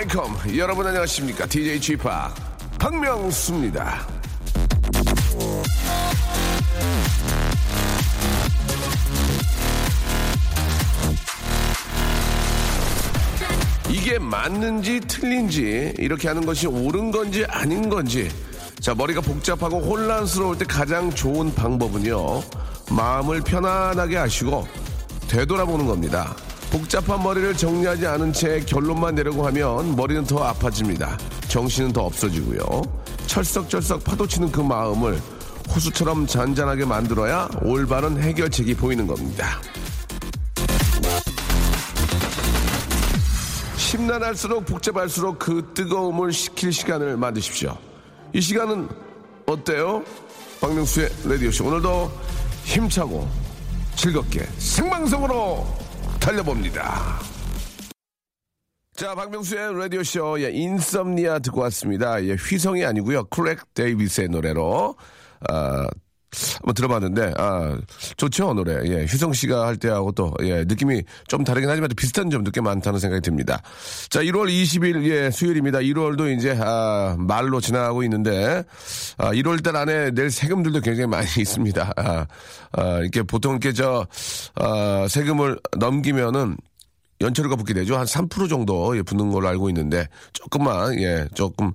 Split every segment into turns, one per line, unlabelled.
Welcome. 여러분 안녕하십니까? DJ Chip 박명수입니다. 이게 맞는지 틀린지 이렇게 하는 것이 옳은 건지 아닌 건지. 자 머리가 복잡하고 혼란스러울 때 가장 좋은 방법은요. 마음을 편안하게 하시고 되돌아보는 겁니다. 복잡한 머리를 정리하지 않은 채 결론만 내려고 하면 머리는 더 아파집니다. 정신은 더 없어지고요. 철썩철썩 파도치는 그 마음을 호수처럼 잔잔하게 만들어야 올바른 해결책이 보이는 겁니다 심란할수록 복잡할수록 그 뜨거움을 식힐 시간을 만드십시오. 이 시간은 어때요? 박명수의 라디오쇼. 오늘도 힘차고 즐겁게 생방송으로 달려봅니다. 자, 박명수의 라디오쇼. 예, Insomnia 듣고 왔습니다. 예, 휘성이 아니고요. 크레이그 데이비드의 노래로. 아, 한번 들어봤는데 아 좋죠 노래. 예 휘성 씨가 할 때하고 또 예 느낌이 좀 다르긴 하지만 또 비슷한 점도 꽤 많다는 생각이 듭니다. 자 1월 20일 예 수요일입니다. 1월도 이제 아 말로 지나가고 있는데 아 1월 달 안에 낼 세금들도 굉장히 많이 있습니다. 아, 아 이렇게 보통 이렇게 저 아, 세금을 넘기면은 연체료가 붙게 되죠. 한 3% 정도 예, 붙는 걸로 알고 있는데 조금만 예 조금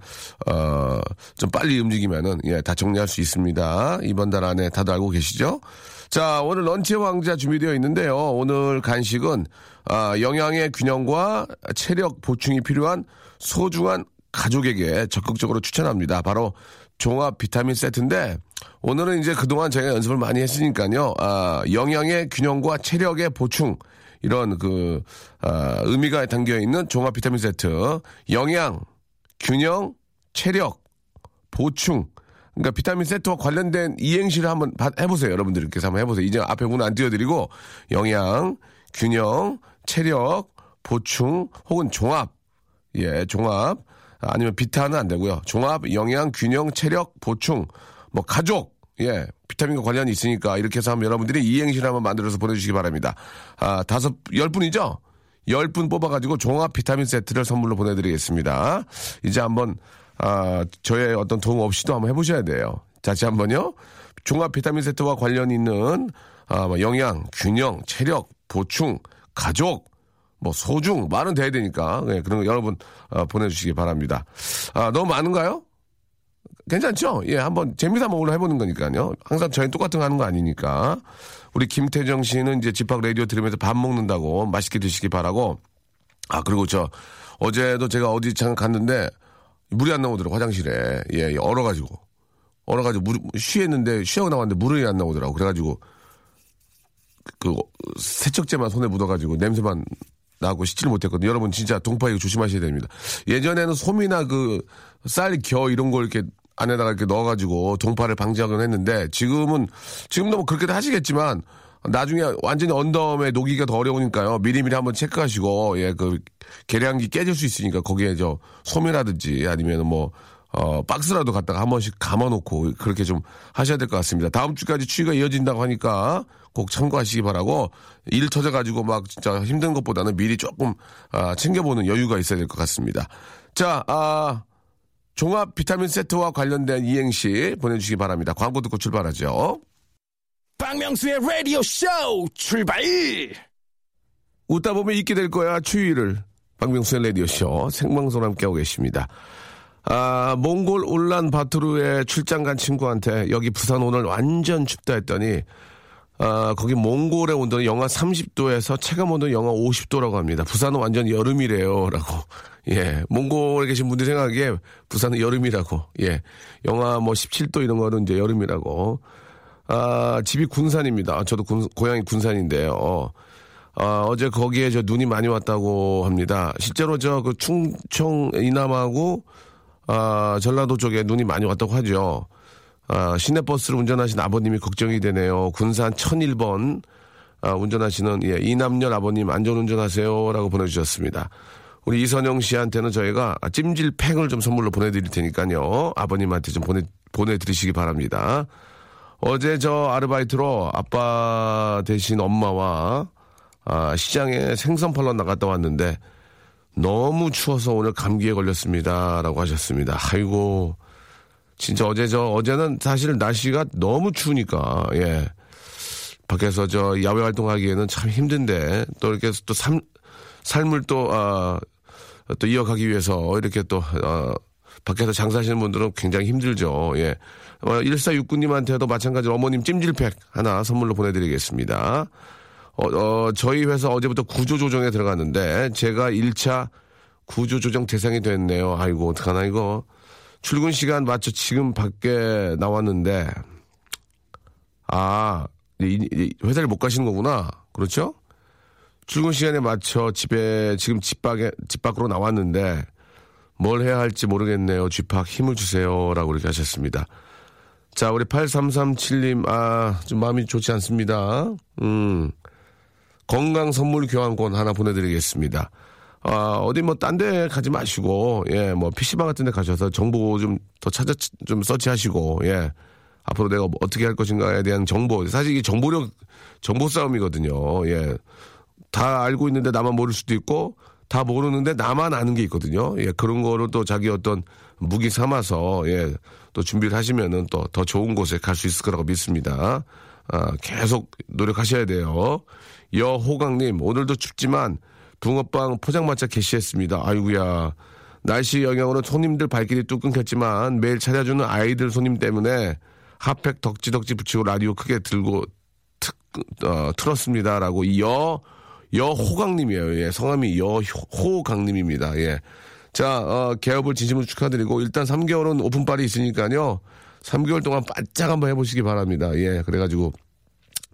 어 좀 빨리 움직이면은 예 다 정리할 수 있습니다. 이번 달 안에 다들 알고 계시죠? 자 오늘 런치 왕자 준비되어 있는데요. 오늘 간식은 아, 영양의 균형과 체력 보충이 필요한 소중한 가족에게 적극적으로 추천합니다. 바로 종합 비타민 세트인데 오늘은 이제 그동안 제가 연습을 많이 했으니까요. 아, 영양의 균형과 체력의 보충 이런 그 아, 의미가 담겨 있는 종합 비타민 세트 영양 균형 체력 보충. 그러니까 비타민 세트와 관련된 이행시를 한번 바- 해보세요. 여러분들께서 한번 해보세요. 이제 앞에 문은 안 띄워드리고 영양 균형 체력 보충 혹은 종합. 예 종합. 아니면 비타는 안 되고요. 종합 영양 균형 체력 보충. 뭐 가족 예, 비타민과 관련이 있으니까 이렇게 해서 한번 여러분들이 이행시를 한번 만들어서 보내주시기 바랍니다. 아, 다섯, 열 분이죠? 열 분 뽑아가지고 종합 비타민 세트를 선물로 보내드리겠습니다. 이제 한번, 아, 저의 어떤 도움 없이도 한번 해보셔야 돼요. 다시 한번요. 종합 비타민 세트와 관련 있는, 아, 뭐 영양, 균형, 체력, 보충, 가족, 뭐 소중, 말은 돼야 되니까. 예, 그런 거 여러분, 아, 보내주시기 바랍니다. 아, 너무 많은가요? 괜찮죠? 예, 한번 재미삼아 오늘 해보는 거니까요. 항상 저희 똑같은 거 하는 거 아니니까. 우리 김태정 씨는 이제 집합 라디오 들으면서 밥 먹는다고 맛있게 드시기 바라고. 아, 그리고 저, 어제도 제가 어디 잠깐 갔는데, 물이 안 나오더라고, 화장실에. 예, 예, 얼어가지고. 얼어가지고, 물, 쉬했는데, 쉬하고 나왔는데 물이 안 나오더라고. 그래가지고, 그, 어, 세척제만 손에 묻어가지고, 냄새만 나고 씻지를 못했거든요. 여러분 진짜 동파 이거 조심하셔야 됩니다. 예전에는 솜이나 그 쌀, 겨 이런 걸 이렇게 안에다가 이렇게 넣어가지고 동파를 방지하곤 했는데 지금은 지금도 뭐 그렇게도 하시겠지만 나중에 완전히 언덤에 녹이기가 더 어려우니까요. 미리미리 한번 체크하시고 예 그 계량기 깨질 수 있으니까 거기에 저 솜이라든지 아니면 뭐 어, 박스라도 갖다가 한 번씩 감아놓고 그렇게 좀 하셔야 될 것 같습니다. 다음 주까지 추위가 이어진다고 하니까 꼭 참고하시기 바라고 일 터져가지고 막 진짜 힘든 것보다는 미리 조금 아, 챙겨보는 여유가 있어야 될 것 같습니다. 자, 아, 종합 비타민 세트와 관련된 이행시 보내주시기 바랍니다. 광고 듣고 출발하죠.
박명수의 라디오 쇼 출발!
웃다 보면 잊게 될 거야, 추위를. 박명수의 라디오 쇼 생방송 함께하고 계십니다. 아, 몽골 울란 바토르에 출장 간 친구한테 여기 부산 오늘 완전 춥다 했더니 아, 거기 몽골의 온도는 영하 30도에서 체감 온도는 영하 50도라고 합니다. 부산은 완전 여름이래요. 라고. 예. 몽골에 계신 분들 생각하기에 부산은 여름이라고. 예. 영하 뭐 17도 이런 거는 이제 여름이라고. 아, 집이 군산입니다. 저도 군, 고향이 군산인데요. 아, 어제 거기에 저 눈이 많이 왔다고 합니다. 실제로 저 그 충청 이남하고 아, 전라도 쪽에 눈이 많이 왔다고 하죠. 아, 시내버스를 운전하신 아버님이 걱정이 되네요. 군산 1001번 아, 운전하시는 예, 이남열 아버님 안전운전하세요라고 보내주셨습니다. 우리 이선영 씨한테는 저희가 찜질팩을 좀 선물로 보내드릴 테니까요. 아버님한테 좀 보내, 보내드리시기 바랍니다. 어제 저 아르바이트로 아빠 대신 엄마와 아, 시장에 생선 팔러 나갔다 왔는데 너무 추워서 오늘 감기에 걸렸습니다. 라고 하셨습니다. 아이고, 진짜 어제 저, 어제는 사실 날씨가 너무 추우니까, 예. 밖에서 저 야외 활동하기에는 참 힘든데, 또 이렇게 또 삶, 삶을 또, 아, 또 이어가기 위해서 이렇게 또, 아, 밖에서 장사하시는 분들은 굉장히 힘들죠. 예. 어, 1469님한테도 마찬가지로 어머님 찜질팩 하나 선물로 보내드리겠습니다. 어, 어, 저희 회사 어제부터 구조조정에 들어갔는데 제가 1차 구조조정 대상이 됐네요. 아이고, 어떡하나, 이거. 출근 시간 맞춰 지금 밖에 나왔는데, 아, 회사를 못 가시는 거구나. 그렇죠? 출근 시간에 맞춰 집에, 지금 집 밖에, 집 밖으로 나왔는데, 뭘 해야 할지 모르겠네요. 쥐팍 힘을 주세요. 라고 이렇게 하셨습니다. 자, 우리 8337님, 아, 좀 마음이 좋지 않습니다. 음. 건강 선물 교환권 하나 보내 드리겠습니다. 아, 어디 뭐 딴 데 가지 마시고, 예, 뭐 PC방 같은 데 가셔서 정보 좀 더 찾아, 좀 서치하시고, 예. 앞으로 내가 뭐 어떻게 할 것인가에 대한 정보, 사실 이게 정보력, 정보 싸움이거든요. 예. 다 알고 있는데 나만 모를 수도 있고, 다 모르는데 나만 아는 게 있거든요. 예, 그런 거를 또 자기 어떤 무기 삼아서, 예, 또 준비를 하시면은 또 더 좋은 곳에 갈 수 있을 거라고 믿습니다. 아, 계속 노력하셔야 돼요. 여호강님, 오늘도 춥지만 붕어빵 포장마차 개시했습니다. 아이구야. 날씨 영향으로 손님들 발길이 뚝 끊겼지만 매일 찾아주는 아이들 손님 때문에 핫팩 덕지덕지 붙이고 라디오 크게 들고 특, 어, 틀었습니다라고 여 여호강님이에요. 예, 성함이 여호강님입니다. 예. 자, 어, 개업을 진심으로 축하드리고 일단 3개월은 오픈빨이 있으니까요. 3개월 동안 바짝 한번 해보시기 바랍니다. 예, 그래가지고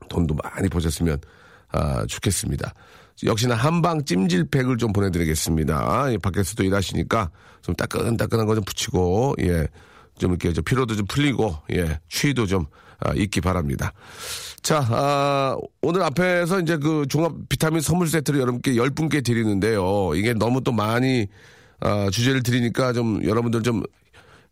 돈도 많이 버셨으면 아, 좋겠습니다. 역시나 한방 찜질팩을 좀 보내드리겠습니다. 예, 밖에서도 일하시니까 좀 따끈따끈한 거 좀 붙이고, 예, 좀 이렇게 좀 피로도 좀 풀리고, 예, 추위도 좀 아, 있기 바랍니다. 자, 아, 오늘 앞에서 이제 그 종합 비타민 선물 세트를 여러분께 10분께 드리는데요. 이게 너무 또 많이 아, 주제를 드리니까 좀 여러분들 좀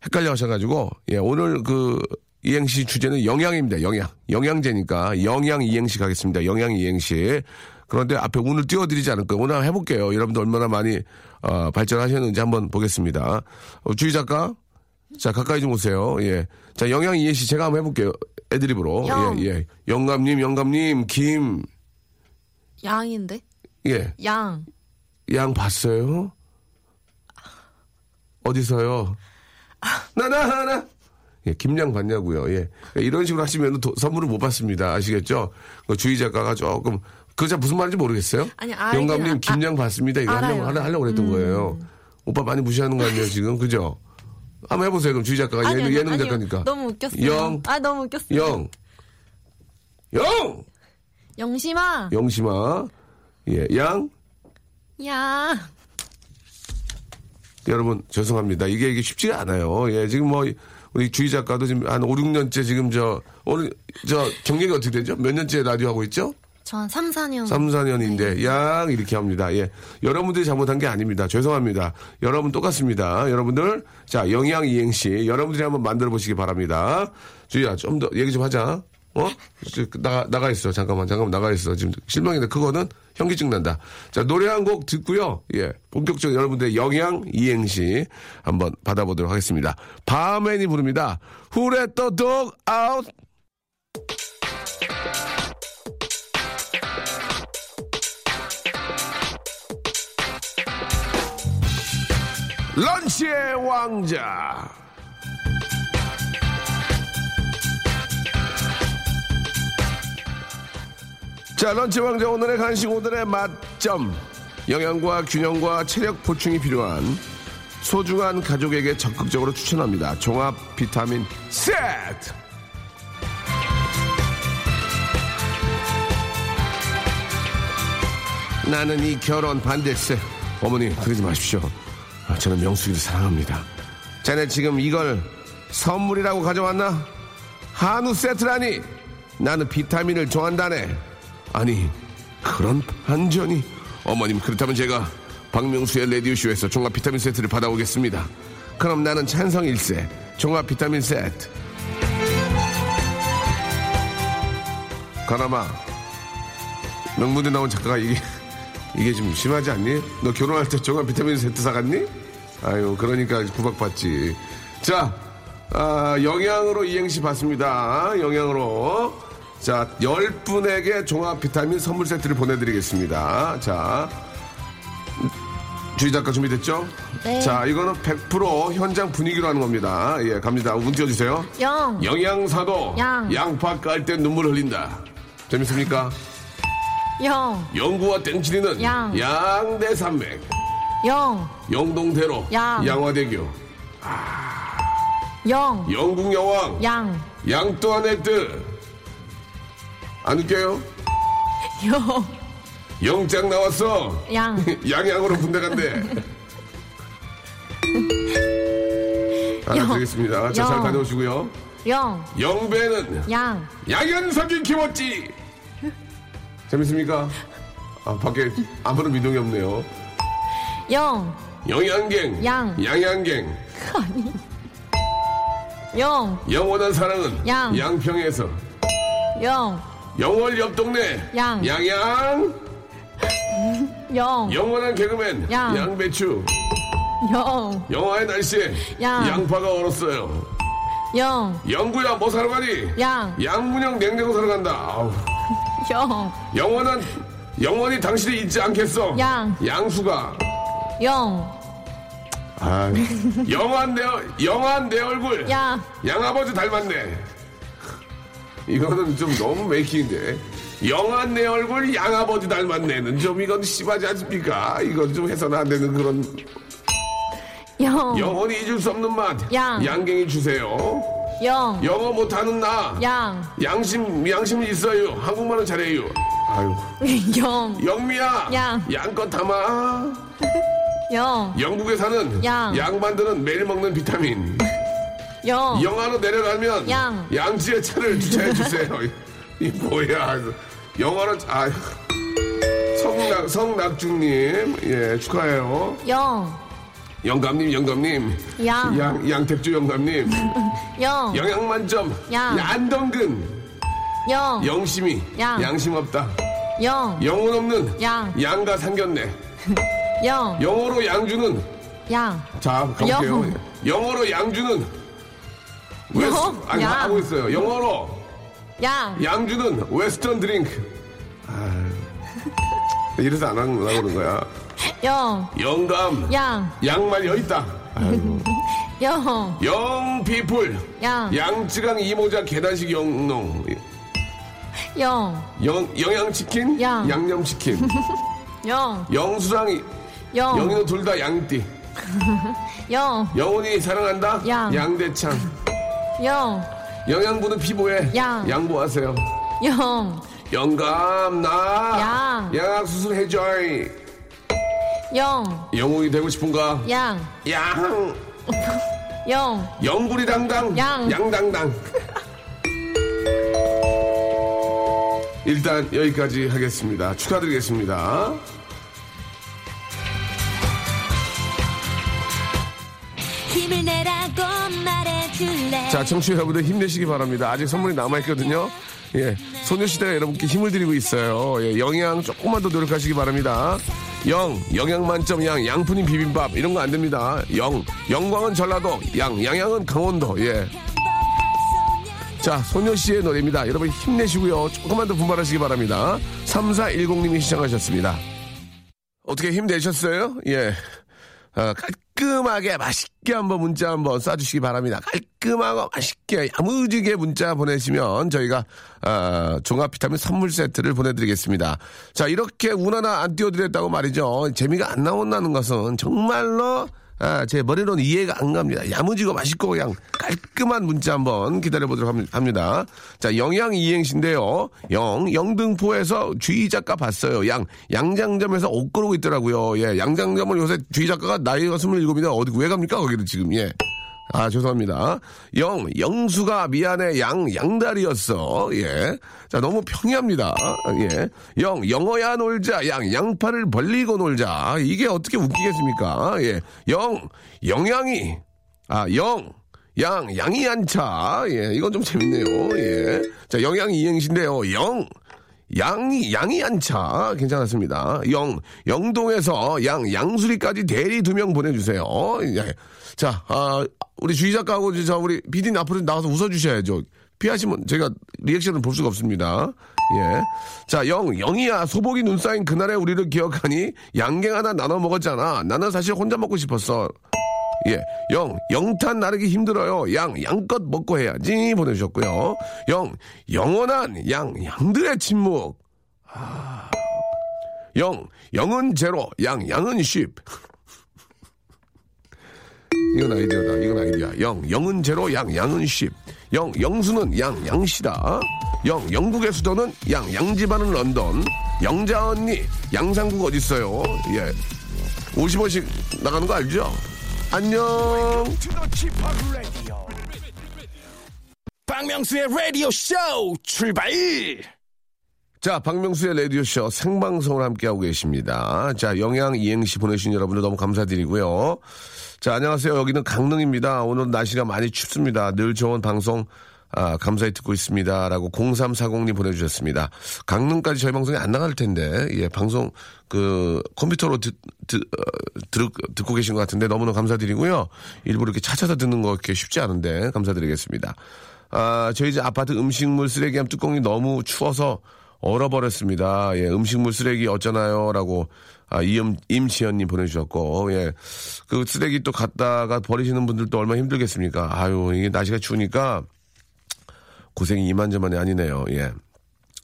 헷갈려 하셔가지고, 예, 오늘 그 이행시 주제는 영양입니다. 영양. 영양제니까 영양 이행시 가겠습니다. 영양 이행시. 그런데 앞에 오늘 띄워드리지 않을 거예요. 오늘 해볼게요. 여러분들 얼마나 많이 어, 발전하셨는지 한번 보겠습니다. 어, 주희 작가, 자 가까이 좀 오세요. 예, 자 영양 이행시 제가 한번 해볼게요. 애드립으로.
영.
예, 예. 영감님, 영감님, 김,
양인데?
예,
양.
양 봤어요? 어디서요? 나나 하나. 예, 김양 봤냐고요. 예, 이런 식으로 하시면 도- 선물을 못 받습니다. 아시겠죠? 그 주희 작가가 조금 그자 무슨 말인지 모르겠어요?
아니, 알긴
영감님
아-
김양 봤습니다. 이거.
음.
하려고 하려- 하려고 그랬던 거예요. 오빠 많이 무시하는 거 아니에요 지금 그죠? 한번 해보세요. 그럼 주희 작가가
아니,
예능, 예능
아니요.
작가니까.
너무 웃겼어요.
영.
아, 너무 웃겼어요.
영, 영,
영심아.
영심아, 예, 양.
야.
여러분 죄송합니다. 이게 이게 쉽지가 않아요. 예, 지금 뭐 우리 주희 작가도 지금 한 5, 6년째 지금 저 오늘 저 경력이 어떻게 되죠? 몇 년째 라디오 하고 있죠?
전 3, 4년.
3, 4년인데 양 이렇게 합니다. 예. 여러분들이 잘못한 게 아닙니다. 죄송합니다. 여러분 똑같습니다. 여러분들 자, 영양 이행시 여러분들이 한번 만들어 보시기 바랍니다. 주희야, 좀 더 얘기 좀 하자. 어? 저, 나가 나가 있어. 잠깐만. 잠깐만 나가 있어. 지금 실망인데 그거는 현기증 난다. 자, 노래 한 곡 듣고요. 예. 본격적인 여러분들의 영양 이행시 한번 받아보도록 하겠습니다. 바맨이 부릅니다. Who let the dog out? 런치의 왕자. 자, 런치 왕자 오늘의 간식 오늘의 맛점. 영양과 균형과 체력 보충이 필요한 소중한 가족에게 적극적으로 추천합니다. 종합 비타민 세트. 나는 이 결혼 반대세. 어머니, 그러지 마십시오. 아, 저는 명숙이를 사랑합니다. 자네 지금 이걸 선물이라고 가져왔나? 한우 세트라니! 나는 비타민을 좋아한다네. 아니, 그런 반전이. 어머님, 그렇다면 제가 박명수의 라디오쇼에서 종합 비타민 세트를 받아오겠습니다. 그럼 나는 찬성 일세 종합 비타민 세트. 가나마, 명문대 나온 작가가 이게, 이게 좀 심하지 않니? 너 결혼할 때 종합 비타민 세트 사갔니? 아유, 그러니까 구박받지. 자, 아, 영양으로 이행시 받습니다. 영양으로. 자, 열 분에게 종합 비타민 선물 세트를 보내드리겠습니다. 자, 주희 작가 준비됐죠?
네.
자, 이거는 100% 현장 분위기로 하는 겁니다. 예, 갑니다. 운 띄워주세요.
영.
영양사도
양.
양파 깔 때 눈물 흘린다. 재밌습니까?
영.
영구와 땡치리는
양.
양대산맥.
영.
영동대로
양.
양화대교.
영.
영국여왕
양.
양또아네뜨 안 웃겨요?
영.
영장 나왔어.
양.
양양으로 군대 간대. 알아드리겠습니다. 자, 잘
영.
다녀오시고요.
영.
영배는
양.
양현석이 키웠지. 재밌습니까? 아, 밖에 아무런 미동이 없네요.
영.
영양갱.
양.
양양갱.
영.
영원한 사랑은
양.
양평에서.
영.
영월 옆 동네.
양.
양양.
영.
영원한 개그맨.
양.
양배추.
영.
영화의 날씨에
양.
양파가 얼었어요.
영.
영구야 뭐 사러 가니?
양.
양문형 냉장고 사러 간다. 아우.
영.
영원한 영원히 당신이 잊지 않겠어.
양.
양수가.
영.
아, 영한 내 얼- 영한 내 얼굴.
양.
양아버지 닮았네. 이거는 좀 너무 메이킹인데. 영한 내 얼굴 양아버지 닮았네는 좀 이건 심하지 않습니까? 이건 좀 해서는 안 되는 그런
영.
영원히 잊을 수 없는 맛.
양.
양갱이 주세요.
영.
영어 못하는 나.
양.
양심 양심 있어요. 한국말은 잘해요. 아유.
영.
영미야.
양.
양껏 담아.
영.
영국에 사는
양.
양반들은 매일 먹는 비타민.
영.
영하로 내려가면
양.
양지에 차를 주차해 주세요. 이 뭐야? 영화로 아 성낙 성낙중님 예 축하해요.
영.
영감님 영감님
양.
양 양택주 영감님
영.
영양 만점
양.
안덩근
영.
영심이
양.
양심 없다
영.
영혼 없는
양.
양가 상견례
영.
영어로 양주는
양.
자 가볼게요
영.
영어로 양주는 웨스
영.
아니
양.
하고 있어요 영어로
양.
양주는 웨스턴 드링크 아 이래서 안 하는 그런 거야
영.
영감
양.
양말 여 있다 아이고.
영.
영피플
양.
양쯔강 이모자 계단식 영농
영.
영, 영양치킨
양.
양념치킨
영.
영수랑
영.
영희는 둘 다 양띠
영.
영혼이 사랑한다
양.
양대창
영.
영양분은 피부에
양.
양보하세요
영.
영감 나
양.
양악 수술 해줘
영.
영웅이 되고 싶은가
양.
양
영.
영구리 당당
양.
양당당 일단 여기까지 하겠습니다 축하드리겠습니다
힘을 내라고 말해줄래
자 청취자 여러분들 힘내시기 바랍니다 아직 선물이 남아있거든요 예 소녀시대가 여러분께 힘을 드리고 있어요 예, 영양 조금만 더 노력하시기 바랍니다 영 영양 만점 양 양푼인 비빔밥 이런 거 안 됩니다 영 영광은 전라도 양 양양은 강원도 예 자, 소녀씨의 노래입니다. 여러분 힘내시고요. 조금만 더 분발하시기 바랍니다. 3410님이 시청하셨습니다. 어떻게 힘내셨어요? 예. 아, 깔, 깔끔하게 맛있게 한번 문자 한번 쏴주시기 바랍니다. 깔끔하고 맛있게 야무지게 문자 보내시면 저희가 아, 종합 비타민 선물 세트를 보내드리겠습니다. 자 이렇게 운 하나 안 띄워드렸다고 말이죠. 재미가 안 나온다는 것은 정말로 아, 제 머리로는 이해가 안 갑니다. 야무지고 맛있고 그냥 깔끔한 문자 한번 기다려보도록 합- 합니다. 자, 영양 이행시인데요. 영, 영등포에서 주희 작가 봤어요. 양, 양장점에서 옷 고르고 있더라고요. 예, 양장점을 요새 주희 작가가 나이가 27인데 어디, 왜 갑니까? 거기를 지금, 예. 아, 죄송합니다. 영, 영수가 미안해, 양, 양다리였어. 예. 자, 너무 평이합니다. 예. 영, 영어야 놀자, 양, 양팔을 벌리고 놀자. 이게 어떻게 웃기겠습니까? 예. 영, 영양이, 아, 영, 양, 양이 안차. 예, 이건 좀 재밌네요. 예. 자, 영양 이행시인데요. 영, 양이, 양이 안차. 괜찮았습니다. 영, 영동에서 양, 양수리까지 대리 두 명 보내주세요. 예. 자, 아, 우리 주희 작가하고 저 우리 비디님 앞으로 나와서 웃어주셔야죠. 피하시면 제가 리액션을 볼 수가 없습니다. 예. 자, 영, 영이야. 소복이 눈 쌓인 그날의 우리를 기억하니 양갱 하나 나눠 먹었잖아. 나는 사실 혼자 먹고 싶었어. 예. 영, 영탄 나르기 힘들어요. 양, 양껏 먹고 해야지. 보내주셨고요. 영, 영원한 양, 양들의 침묵. 아. 영, 영은 제로, 양, 양은 쉽. 이건 아이디어다. 이건 아이디어. 영, 영은 제로, 양, 양은 쉽. 영, 영수는 양, 양시다. 영, 영국의 수도는 양, 양지바는 런던. 영자 언니, 양상국 어딨어요? 예. 50원씩 나가는 거 알죠? 안녕.
박명수의 라디오 쇼 출발!
자, 박명수의 라디오쇼 생방송을 함께하고 계십니다. 자, 영양 이행시 보내주신 여러분들 너무 감사드리고요. 자, 안녕하세요. 여기는 강릉입니다. 오늘 날씨가 많이 춥습니다. 늘 좋은 방송, 아, 감사히 듣고 있습니다. 라고 0340님 보내주셨습니다. 강릉까지 저희 방송이 안 나갈 텐데, 예, 방송, 그, 컴퓨터로 듣, 듣, 어, 듣, 듣고 계신 것 같은데 너무너무 감사드리고요. 일부러 이렇게 찾아서 듣는 거 이렇게 쉽지 않은데, 감사드리겠습니다. 아, 저희 집 아파트 음식물 쓰레기함 뚜껑이 너무 추워서 얼어버렸습니다. 예, 음식물 쓰레기 어쩌나요? 라고, 아, 이임, 임지연님 보내주셨고, 예. 그 쓰레기 또 갖다가 버리시는 분들도 얼마나 힘들겠습니까? 아유, 이게 날씨가 추우니까 고생이 이만저만이 아니네요. 예.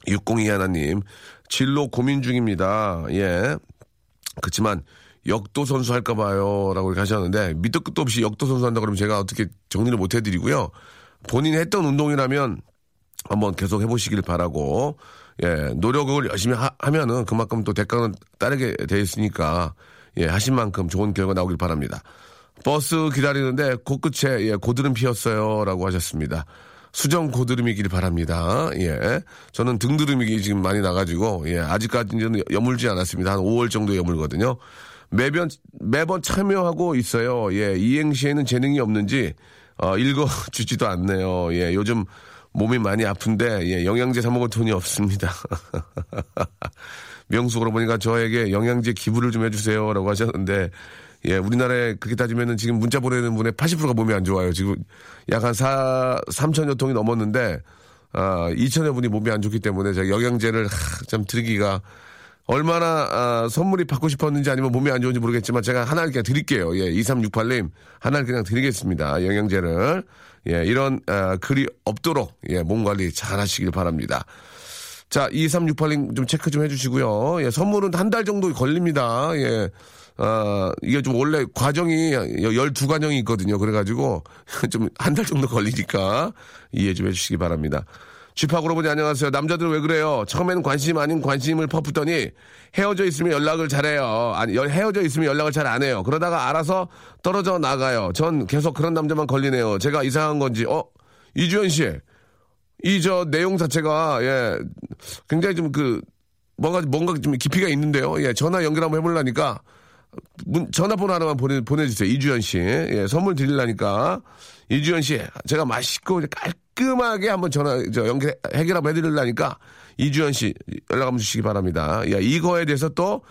602 하나님, 진로 고민 중입니다. 예. 그렇지만, 역도 선수 할까 봐요. 라고 이렇게 하셨는데, 밑도 끝도 없이 역도 선수 한다 그러면 제가 어떻게 정리를 못 해드리고요. 본인이 했던 운동이라면 한번 계속 해보시길 바라고, 예, 노력을 열심히 하, 면은 그만큼 또 대가는 따르게 돼 있으니까, 예, 하신 만큼 좋은 결과 나오길 바랍니다. 버스 기다리는데 코끝에 예, 고드름 피었어요. 라고 하셨습니다. 수정 고드름이길 바랍니다. 예. 저는 등드름이 지금 많이 나가지고, 예, 아직까지는 여물지 않았습니다. 한 5월 정도 여물거든요. 매번, 매번 참여하고 있어요. 예, 이행시에는 재능이 없는지, 어, 읽어주지도 않네요. 예, 요즘 몸이 많이 아픈데, 예, 영양제 사먹을 돈이 없습니다. 명수 그러보니까 저에게 영양제 기부를 좀 해주세요. 라고 하셨는데, 예, 우리나라에 그렇게 따지면은 지금 문자 보내는 분의 80%가 몸이 안 좋아요. 지금 약 한 4, 3천여 통이 넘었는데, 아, 2천여 분이 몸이 안 좋기 때문에 제가 영양제를 하, 좀 드리기가 얼마나 아, 선물이 받고 싶었는지 아니면 몸이 안 좋은지 모르겠지만 제가 하나를 그냥 드릴게요. 예, 2368님 하나를 그냥 드리겠습니다. 영양제를. 예, 이런 아, 글이 없도록 예, 몸 관리 잘 하시길 바랍니다. 자, 2368님 좀 체크 좀 해주시고요. 예, 선물은 한 달 정도 걸립니다. 예. 아, 이게 좀 원래 과정이 12과정이 있거든요. 그래가지고 좀 한 달 정도 걸리니까 이해 좀 해주시기 바랍니다. 쥐팍으로 보니 안녕하세요. 남자들은 왜 그래요? 처음에는 관심 아닌 관심을 퍼붓더니 헤어져 있으면 연락을 잘해요. 아니, 연- 헤어져 있으면 연락을 잘 안 해요. 그러다가 알아서 떨어져 나가요. 전 계속 그런 남자만 걸리네요. 제가 이상한 건지, 어? 이주연 씨. 이 저 내용 자체가, 예, 굉장히 좀 그, 뭔가, 뭔가 좀 깊이가 있는데요. 예, 전화 연결 한번 해보려니까, 문, 전화번호 하나만 보내, 보내주세요. 이주연 씨. 예, 선물 드리려니까. 이주연 씨, 제가 맛있고 깔끔하게 한번 전화, 저, 연결, 해결 한번 해드리려니까. 이주연 씨, 연락 한번 주시기 바랍니다. 예, 이거에 대해서 또,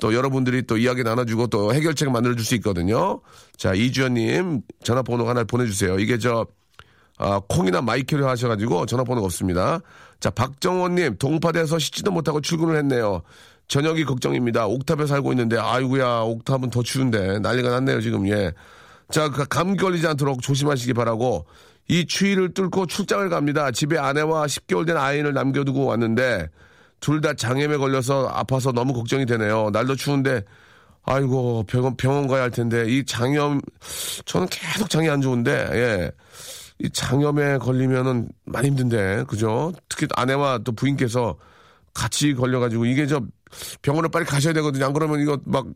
또 여러분들이 또 이야기 나눠주고 또 해결책 만들어줄 수 있거든요. 자, 이주연님, 전화번호 하나 보내주세요. 이게 저, 아, 콩이나 마이크를 하셔가지고 전화번호가 없습니다. 자, 박정원님, 동파대에서 씻지도 못하고 출근을 했네요. 저녁이 걱정입니다. 옥탑에 살고 있는데 아이고야 옥탑은 더 추운데 난리가 났네요 지금 예. 자그 감기 걸리지 않도록 조심하시기 바라고 이 추위를 뚫고 출장을 갑니다. 집에 아내와 10개월 된 아이를 남겨두고 왔는데 둘 다 장염에 걸려서 아파서 너무 걱정이 되네요. 날도 추운데 아이고 병원 병원 가야 할 텐데 이 장염 저는 계속 장이 안 좋은데 예. 이 장염에 걸리면은 많이 힘든데 그죠? 특히 아내와 또 부인께서 같이 걸려가지고 이게 저 병원을 빨리 가셔야 되거든요. 안 그러면 이거 막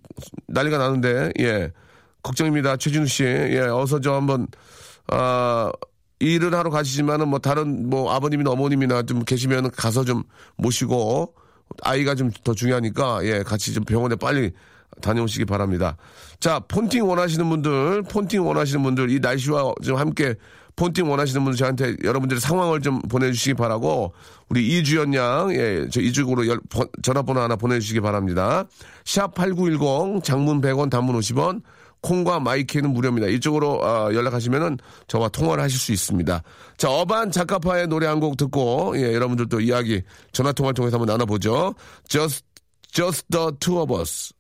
난리가 나는데 예 걱정입니다. 최진우 씨, 예 어서 저 한번 아 일을 하러 가시지만은 뭐 다른 뭐 아버님이나 어머님이나 좀 계시면 가서 좀 모시고 아이가 좀 더 중요하니까 예 같이 좀 병원에 빨리 다녀오시기 바랍니다. 자 폰팅 원하시는 분들, 폰팅 원하시는 분들 이 날씨와 좀 함께 폰팅 원하시는 분들 저한테 여러분들의 상황을 좀 보내주시기 바라고 우리 이주연 양, 예, 저 이쪽으로 열- 번- 전화번호 하나 보내주시기 바랍니다. 샵 8910 장문 100원 단문 50원 콩과 마이키는 무료입니다. 이쪽으로 어, 연락하시면은 저와 통화를 하실 수 있습니다. 자, 어반 자카파의 노래 한 곡 듣고 예, 여러분들도 이야기 전화 통화를 통해서 한번 나눠보죠. Just Just the Two of Us.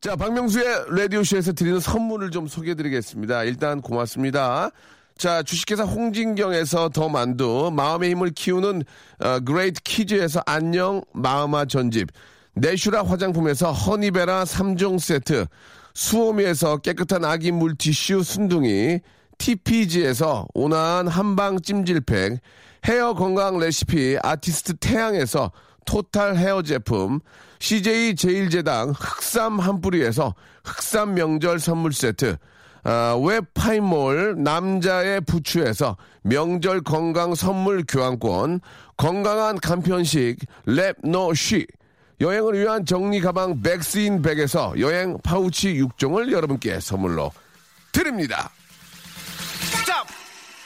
자, 박명수의 라디오쇼에서 드리는 선물을 좀 소개해드리겠습니다. 일단 고맙습니다. 자, 주식회사 홍진경에서 더 만두, 마음의 힘을 키우는 어, 그레이트 키즈에서 안녕 마음아 전집, 내슈라 화장품에서 허니베라 3종 세트, 수오미에서 깨끗한 아기 물티슈 순둥이, TPG에서 온화한 한방 찜질팩, 헤어 건강 레시피 아티스트 태양에서 토탈 헤어 제품, CJ 제일제당 흑삼 한 뿌리에서 흑삼 명절 선물 세트, 아, 웹파이몰 남자의 부추에서 명절 건강 선물 교환권, 건강한 간편식 랩노쉬, 여행을 위한 정리 가방 백스인백에서 여행 파우치 6종을 여러분께 선물로 드립니다.
Stop!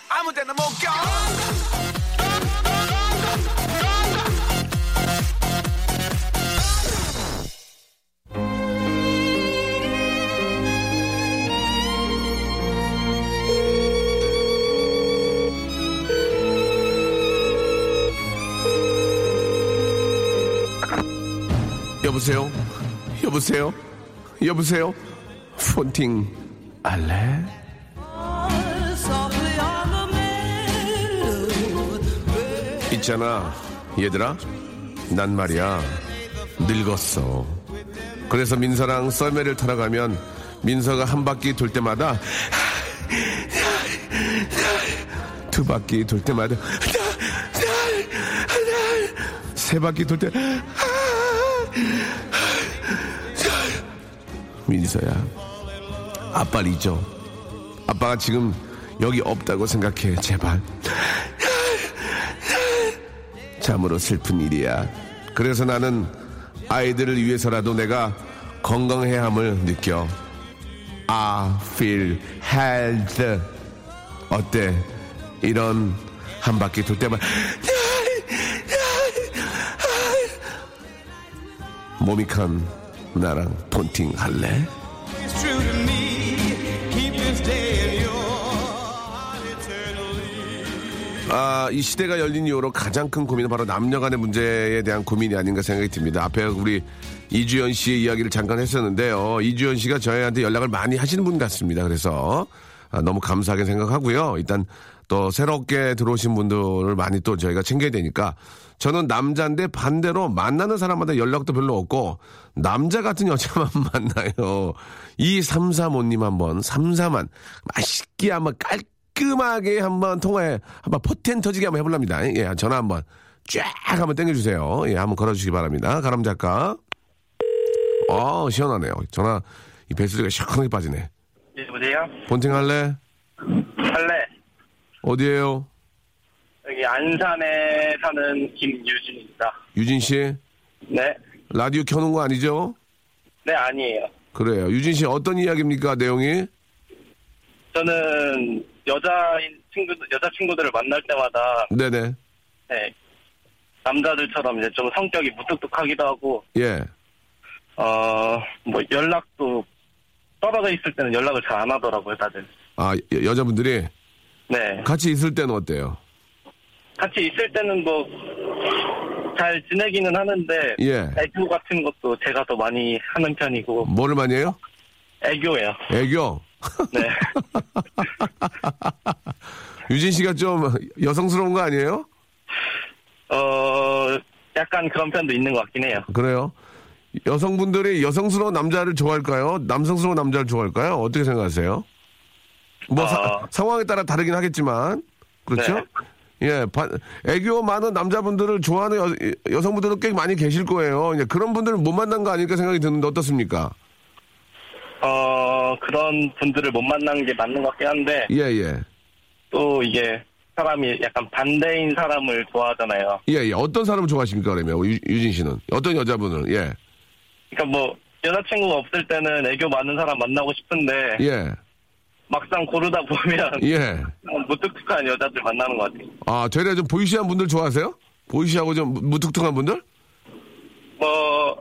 아무 데나 못 가!
여보세요? 여보세요? 여보세요? 폰팅 알래? 있잖아 얘들아 난 말이야 늙었어 그래서 민서랑 썰매를 타러 가면 민서가 한 바퀴 돌 때마다 두 바퀴 돌 때마다 세 바퀴 돌 때 민서야. 아빠를 잊어 아빠가 지금 여기 없다고 생각해 제발. 참으로 슬픈 일이야. 그래서 나는 아이들을 위해서라도 내가 건강해야 함을 느껴. I feel health 어때? 이런 한 바퀴 돌 때마다 몸이 칸 나랑 폰팅 할래? 아, 이 시대가 열린 이후로 가장 큰 고민은 바로 남녀 간의 문제에 대한 고민이 아닌가 생각이 듭니다. 앞에 우리 이주연 씨의 이야기를 잠깐 했었는데요. 이주연 씨가 저희한테 연락을 많이 하시는 분 같습니다. 그래서 아, 너무 감사하게 생각하고요. 일단 또 새롭게 들어오신 분들을 많이 또 저희가 챙겨야 되니까 저는 남자인데 반대로 만나는 사람마다 연락도 별로 없고 남자 같은 여자만 만나요. 이 335님 한번 33만 맛있게 한번 깔끔하게 한번 통화해 한번 포텐 터지게 한번 해볼랍니다. 예, 전화 한번 쫙 한번 땡겨주세요. 예, 한번 걸어주시기 바랍니다. 가람 작가. 어 시원하네요. 전화 이 배수리가 시원하게 빠지네.
여보세요?
본팅 할래?
할래.
어디에요?
여기 안산에 사는 김유진입니다.
유진 씨
네.
라디오 켜놓은 거 아니죠?
네, 아니에요.
그래요. 유진 씨 어떤 이야기입니까 내용이?
저는 여자인 친구, 여자 친구들을 만날 때마다,
네네.
네. 남자들처럼 이제 좀 성격이 무뚝뚝하기도 하고,
예.
어, 뭐 연락도 떨어져 있을 때는 연락을 잘 안 하더라고요, 다들.
아 여- 여자분들이
네.
같이 있을 때는 어때요?
같이 있을 때는 뭐, 잘 지내기는 하는데
예.
애교 같은 것도 제가 더 많이 하는 편이고
뭐를 많이 해요?
애교예요.
애교.
네.
유진 씨가 좀 여성스러운 거 아니에요?
어 약간 그런 편도 있는 것 같긴 해요.
그래요? 여성분들이 여성스러운 남자를 좋아할까요? 남성스러운 남자를 좋아할까요? 어떻게 생각하세요? 뭐 사-
어.
상황에 따라 다르긴 하겠지만 그렇죠?
네.
예, 바- 애교 많은 남자분들을 좋아하는 여, 성분들도 꽤 많이 계실 거예요. 이제 그런 분들을 못 만난 거 아닐까 생각이 드는데 어떻습니까?
어 그런 분들을 못 만난 게 맞는 것 같긴 한데
예, 예.
또 이게 사람이 약간 반대인 사람을 좋아하잖아요.
예, 예. 어떤 사람을 좋아하십니까, 그러면? 유, 유진 씨는. 어떤 여자분을, 예.
그러니까 뭐 여자친구가 없을 때는 애교 많은 사람 만나고 싶은데
예,
막상 고르다 보면
예.
무뚝뚝한 여자들 만나는 것 같아요.
아, 되레 좀 보이시한 분들 좋아하세요? 보이시하고 좀 무- 무뚝뚝한 분들?
뭐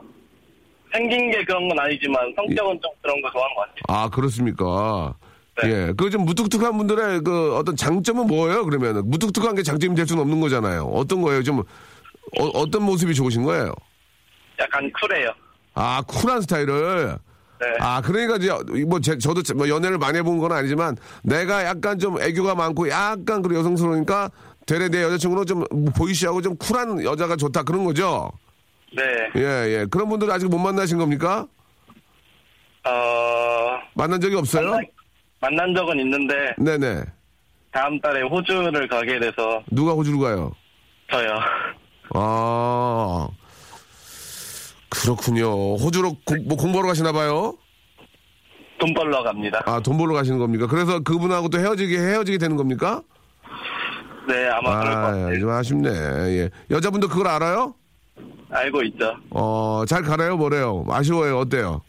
생긴 게 그런 건 아니지만 성격은 좀 그런 거 좋아하는 것 같아요.
아, 그렇습니까?
네.
예. 그 좀 무뚝뚝한 분들의 그 어떤 장점은 뭐예요, 그러면? 무뚝뚝한 게 장점이 될 수는 없는 거잖아요. 어떤 거예요? 좀, 어, 떤 모습이 좋으신 거예요?
약간 쿨해요.
아, 쿨한 스타일을.
네.
아, 그러니까 이제 뭐 제, 저도 뭐 연애를 많이 해본 건 아니지만 내가 약간 좀 애교가 많고 약간 그 여성스러우니까 되레 내 여자친구는 좀 보이시하고 좀 쿨한 여자가 좋다 그런 거죠.
네.
예, 예. 그런 분들 아직 못 만나신 겁니까?
어
만난 적이 없어요?
만나- 만난 적은 있는데
네네.
다음 달에 호주를 가게 돼서
누가 호주로 가요?
저요.
아, 그렇군요. 호주로 공, 뭐 공부하러 가시나 봐요?
돈 벌러 갑니다.
아, 돈 벌러 가시는 겁니까? 그래서 그분하고 또 헤어지게, 헤어지게 되는 겁니까?
네, 아마 그럴 것
아,
같아요.
좀 아쉽네. 예. 여자분도 그걸 알아요?
알고 있죠.
어, 잘 가나요? 뭐래요? 아쉬워요? 어때요?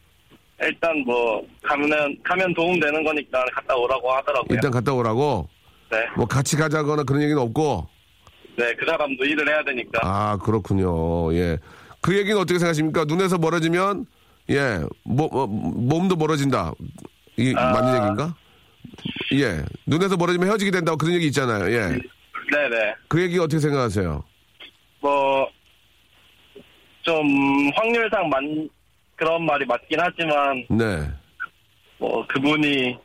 일단 뭐 가면 가면 도움 되는 거니까 갔다 오라고 하더라고요.
일단 갔다 오라고?
네,
뭐 같이 가자거나 그런 얘기는 없고?
네, 그 사람도 일을 해야 되니까.
아, 그렇군요. 예. 그 얘기는 어떻게 생각하십니까? 눈에서 멀어지면, 예, 뭐, 뭐, 몸도 멀어진다. 이
아.
맞는 얘기인가? 예. 눈에서 멀어지면 헤어지게 된다고 그런 얘기 있잖아요. 예.
네, 네.
그 얘기 어떻게 생각하세요?
뭐 좀 확률상 만 그런 말이 맞긴 하지만
네.
뭐 그분이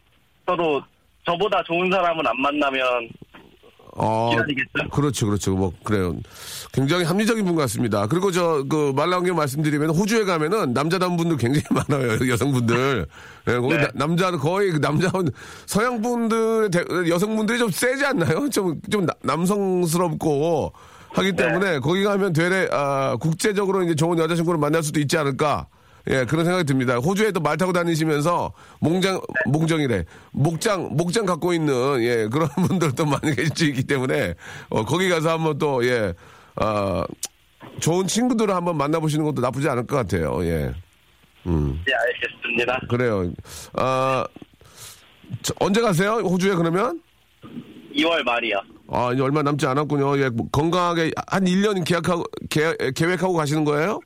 서로 저보다 좋은 사람은 안 만나면
어,
기다리겠죠.
그렇죠, 그렇죠. 뭐, 그래요. 굉장히 합리적인 분 같습니다. 그리고 저, 그, 말 나온 게 말씀드리면, 호주에 가면은 남자다운 분들 굉장히 많아요. 여성분들. 예, 거기
네.
나- 남자는 거의 그 남자, 서양분들, 여성분들이 좀 세지 않나요? 좀, 좀 나- 남성스럽고 하기
네.
때문에 거기 가면 되레, 아, 국제적으로 이제 좋은 여자친구를 만날 수도 있지 않을까. 예, 그런 생각이 듭니다. 호주에 또말 타고 다니시면서 몽장, 몽정이래. 목장, 목장 갖고 있는, 예, 그런 분들도 많이 있기 때문에, 어, 거기 가서 한번 또, 예, 아, 좋은 친구들을 한번 만나보시는 것도 나쁘지 않을 것 같아요. 예. 음,
네, 알겠습니다.
그래요. 아, 저, 언제 가세요? 호주에 그러면?
2월 말이요.
아, 이제 얼마 남지 않았군요. 예, 뭐 건강하게 한 1년 계약하고, 계, 계획하고 가시는 거예요?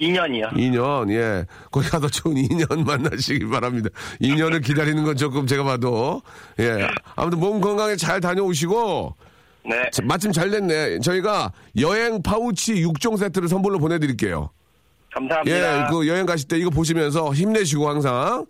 2년이요.
2년, 예. 거기 가서 좋은 2년 만나시기 바랍니다. 2년을 기다리는 건 조금 제가 봐도, 예. 아무튼 몸 건강에 잘 다녀오시고,
네,
자, 마침 잘 됐네. 저희가 여행 파우치 6종 세트를 선물로 보내드릴게요.
감사합니다.
예, 그 여행 가실 때 이거 보시면서 힘내시고 항상.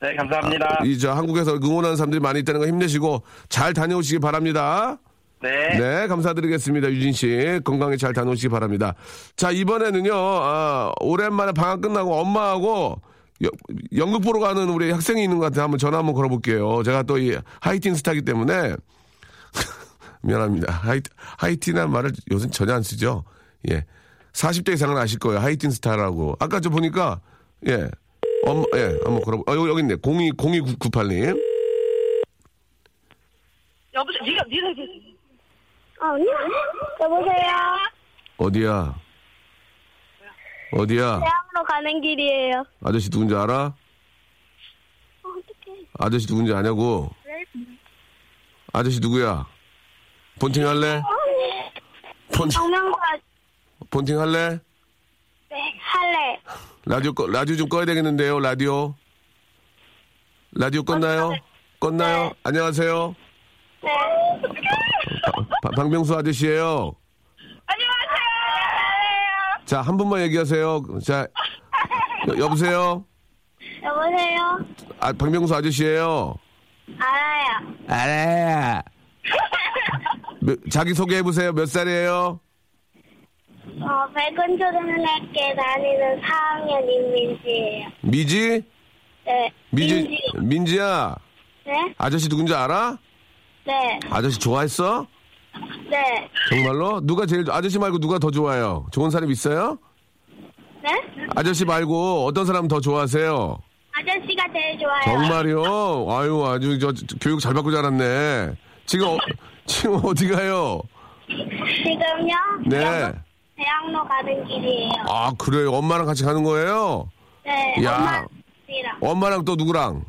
네, 감사합니다.
이저 한국에서 응원하는 사람들이 많이 있다는 거 힘내시고 잘 다녀오시기 바랍니다.
네.
네, 감사드리겠습니다. 유진 씨. 건강히 잘 다녀오시기 바랍니다. 자, 이번에는요, 아, 오랜만에 방학 끝나고 엄마하고 여- 연극 보러 가는 우리 학생이 있는 것 같아요. 한번 전화 한번 걸어볼게요. 제가 또 이 하이틴 스타기 때문에 미안합니다. 하이, 하이틴이라는 말을 요즘 전혀 안 쓰죠. 예. 40대 이상은 아실 거예요. 하이틴 스타라고. 아까 저 보니까, 예. 엄마, 예. 한번 걸어보, 어, 여기, 여기 있네. 02, 0298님.
여보세요. 네가 네가 아, 언니? 여보세요.
어디야? 어디야?
대학로 가는 길이에요.
아저씨 누군지 알아?
어떡해.
아저씨 누군지 아냐고? 아저씨 누구야? 본팅 할래? 본팅,
정명과
본팅 할래?
네, 할래.
라디오, 꺼, 라디오 좀 꺼야 되겠는데요, 라디오. 라디오 껐나요? 껐나요? 안녕하세요.
네.
바- 박명수 아저씨예요 자, 한 분만 얘기하세요. 자, 여, 여보세요?
여보세요?
아, 박명수 아저씨예요
알아요.
알아요. 몇- 자기 소개해 보세요. 몇 살이에요?
어, 백은 초등학교 다니는 4학년 임민지예요.
미지?
네.
미지,
민지.
민지야.
네?
아저씨 누군지 알아?
네.
아저씨 좋아했어?
네.
정말로? 누가 제일, 아저씨 말고 누가 더 좋아요? 좋은 사람 있어요?
네?
아저씨 말고 어떤 사람 더 좋아하세요?
아저씨가 제일 좋아요.
정말요? 아유, 아주 저, 저 교육 잘 받고 자랐네. 지금, 어, 지금 어디 가요?
지금요?
네.
대학로 가는 길이에요.
아, 그래요? 엄마랑 같이 가는 거예요?
네.
야.
엄마랑
엄마랑 또 누구랑?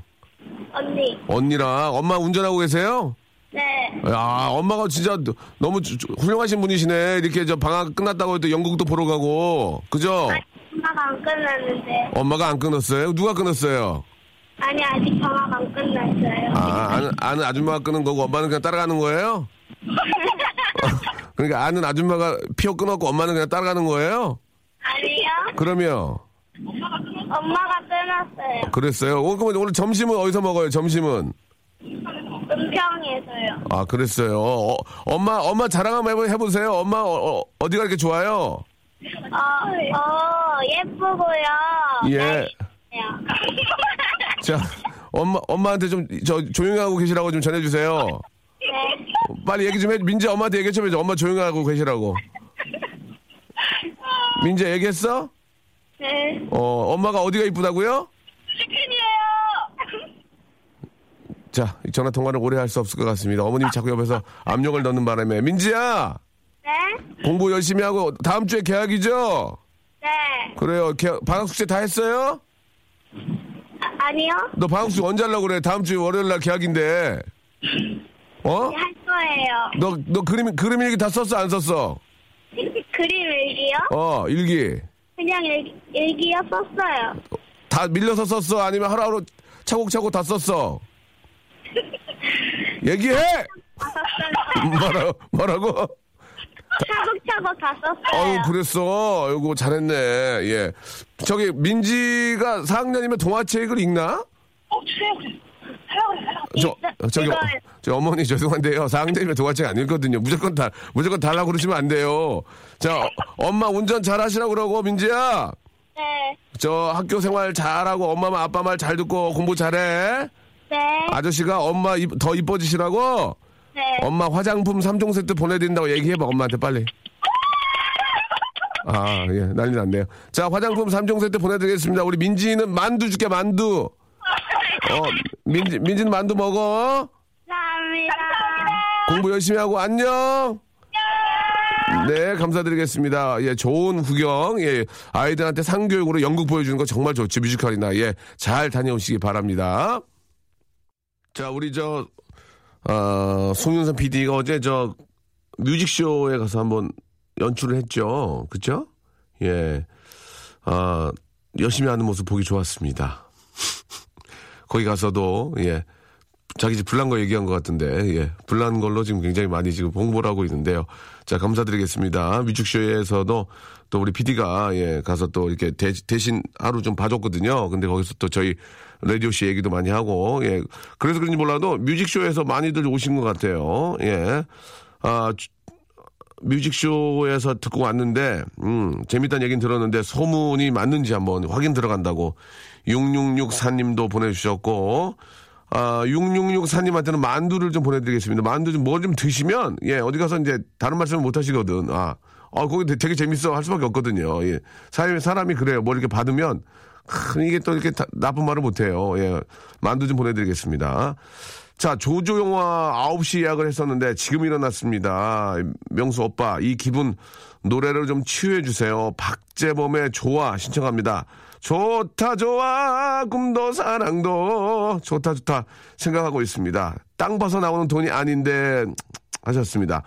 언니.
언니랑. 엄마 운전하고 계세요?
네.
야, 엄마가 진짜 너무 훌륭하신 분이시네. 이렇게 저 방학 끝났다고 해도 연극도 보러 가고. 그죠?
엄마가 안 끝났는데.
엄마가 안 끊었어요? 누가 끊었어요?
아니, 아직 방학 안 끝났어요.
아, 아는, 아는 아줌마가 끊은 거고 엄마는 그냥 따라가는 거예요? 그러니까 아는 아줌마가 피어 끊었고 엄마는 그냥 따라가는 거예요?
아니요?
그러면
엄마가 끊었어요.
그랬어요. 오, 그러면 오늘 점심은 어디서 먹어요? 점심은?
은평에서요.
아, 그랬어요. 어, 엄마, 엄마 자랑 한번 해보, 해보세요. 엄마, 어, 어, 디가 이렇게 좋아요?
어, 어, 예쁘고요.
예.
네.
자, 엄마, 엄마한테 좀, 저, 조용히 하고 계시라고 좀 전해주세요.
네.
빨리 얘기 좀 해, 민지 엄마한테 얘기 좀 해줘. 엄마 조용히 하고 계시라고. 민지 얘기했어?
네.
어, 엄마가 어디가 이쁘다고요?
치킨이에요.
자, 이 전화 통화를 오래 할 수 없을 것 같습니다. 어머님이 자꾸 옆에서 압력을 넣는 바람에. 민지야!
네?
공부 열심히 하고, 다음 주에 계약이죠?
네.
그래요. 개- 방학 숙제 다 했어요?
아, 아니요?
너 방학 숙제 언제 하려고 그래? 다음 주 월요일 날 계약인데. 어?
할 거예요.
너, 너 그림, 그림 일기 다 썼어? 안 썼어?
그림 일기요?
어, 일기.
그냥 일, 일기요 썼어요.
다 밀려서 썼어? 아니면 하루하루 차곡차곡 다 썼어? 얘기해! 뭐라, 뭐라고?
차곡차곡 다 썼어요.
어유 그랬어. 아이고, 잘했네. 예. 저기, 민지가 4학년이면 동화책을 읽나? 저, 저기, 어, 저 어머니 죄송한데요. 4학년이면 동화책 안 읽거든요. 무조건 다, 무조건 달라고 그러시면 안 돼요. 자, 어, 엄마 운전 잘 하시라고 그러고, 민지야.
네.
저 학교 생활 잘하고, 엄마 말, 아빠 말 잘 듣고, 공부 잘해.
네.
아저씨가 엄마 이- 더 이뻐지시라고,
네.
엄마 화장품 3종 세트 보내드린다고 얘기해봐, 엄마한테 빨리. 아, 예, 난리 났네요. 자, 화장품 3종 세트 보내드리겠습니다. 우리 민지는 만두 줄게, 만두. 어, 민지, 민지는 만두 먹어.
감사합니다.
공부 열심히 하고 안녕. 네, 감사드리겠습니다. 예, 좋은 구경, 예, 아이들한테 상교육으로 연극 보여주는 거 정말 좋지, 뮤지컬이나, 예, 잘 다녀오시기 바랍니다. 자, 우리 저, 어, 송윤선 PD가 어제 저, 뮤직쇼에 가서 한번 연출을 했죠. 그죠? 예, 아, 열심히 하는 모습 보기 좋았습니다. 거기 가서도, 예, 자기 집 불난 거 얘기한 것 같은데, 예. 불난 걸로 지금 굉장히 많이 지금 홍보를 하고 있는데요. 자, 감사드리겠습니다. 뮤직쇼에서도 또 우리 PD가, 예, 가서 또 이렇게 대, 대신 하루 좀 봐줬거든요. 근데 거기서 또 저희 라디오 씨 얘기도 많이 하고, 예. 그래서 그런지 몰라도 뮤직쇼에서 많이들 오신 것 같아요. 예. 아, 주- 뮤직쇼에서 듣고 왔는데, 음, 재밌다는 얘기는 들었는데, 소문이 맞는지 한번 확인 들어간다고, 6664님도 보내주셨고, 아, 6664님한테는 만두를 좀 보내드리겠습니다. 만두 좀뭐좀 드시면, 예, 어디 가서 이제 다른 말씀을 못 하시거든. 아, 아, 거기 되게- 재밌어 할 수밖에 없거든요. 예. 사람이, 사람이 그래요. 뭐 이렇게 받으면, 큰 이게 또 이렇게 다- 나쁜 말을 못 해요. 예. 만두 좀 보내드리겠습니다. 자, 조조 영화 9시 예약을 했었는데 지금 일어났습니다. 명수 오빠, 이 기분 노래를 좀 치유해 주세요. 박재범의 좋아 신청합니다. 좋다 좋아 꿈도 사랑도 좋다 좋다 생각하고 있습니다. 땅 봐서 나오는 돈이 아닌데 하셨습니다.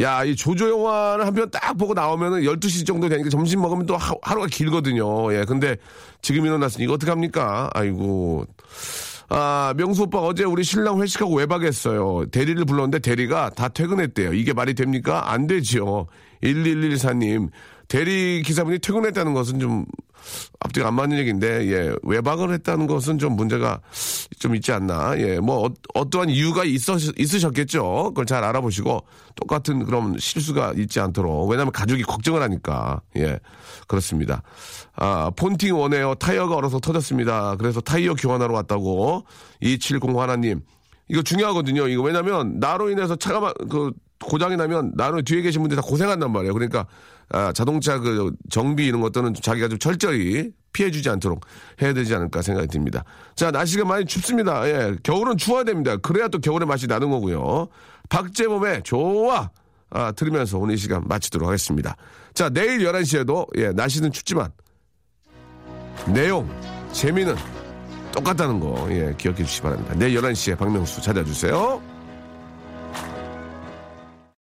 야, 이 조조 영화를 한 편 딱 보고 나오면은 12시 정도 되니까 점심 먹으면 또 하, 하루가 길거든요. 예. 근데 지금 일어났으니 이거 어떡합니까? 아이고. 아, 명수 오빠 어제 우리 신랑 회식하고 외박했어요. 대리를 불렀는데 대리가 다 퇴근했대요. 이게 말이 됩니까? 안 되지요. 1114님. 대리 기사분이 퇴근했다는 것은 좀 앞뒤가 안 맞는 얘기인데, 예, 외박을 했다는 것은 좀 문제가 좀 있지 않나. 예, 뭐, 어, 떠한 이유가 있어, 있으셨겠죠. 그걸 잘 알아보시고, 똑같은 그런 실수가 있지 않도록. 왜냐면 가족이 걱정을 하니까. 예, 그렇습니다. 아, 폰팅 원에요. 타이어가 얼어서 터졌습니다. 그래서 타이어 교환하러 왔다고. 270 하나님. 이거 중요하거든요. 이거 왜냐면, 나로 인해서 차가, 막 그, 고장이 나면 나로 뒤에 계신 분들이 다 고생한단 말이에요. 그러니까 아, 자동차 그 정비 이런 것들은 좀 자기가 좀 철저히 피해주지 않도록 해야 되지 않을까 생각이 듭니다. 자 날씨가 많이 춥습니다. 예, 겨울은 추워야 됩니다. 그래야 또 겨울의 맛이 나는 거고요. 박재범의 좋아 아, 들으면서 오늘 이 시간 마치도록 하겠습니다. 자 내일 11시에도 예, 날씨는 춥지만 내용 재미는 똑같다는 거 예, 기억해 주시기 바랍니다. 내일 11시에 박명수 찾아주세요.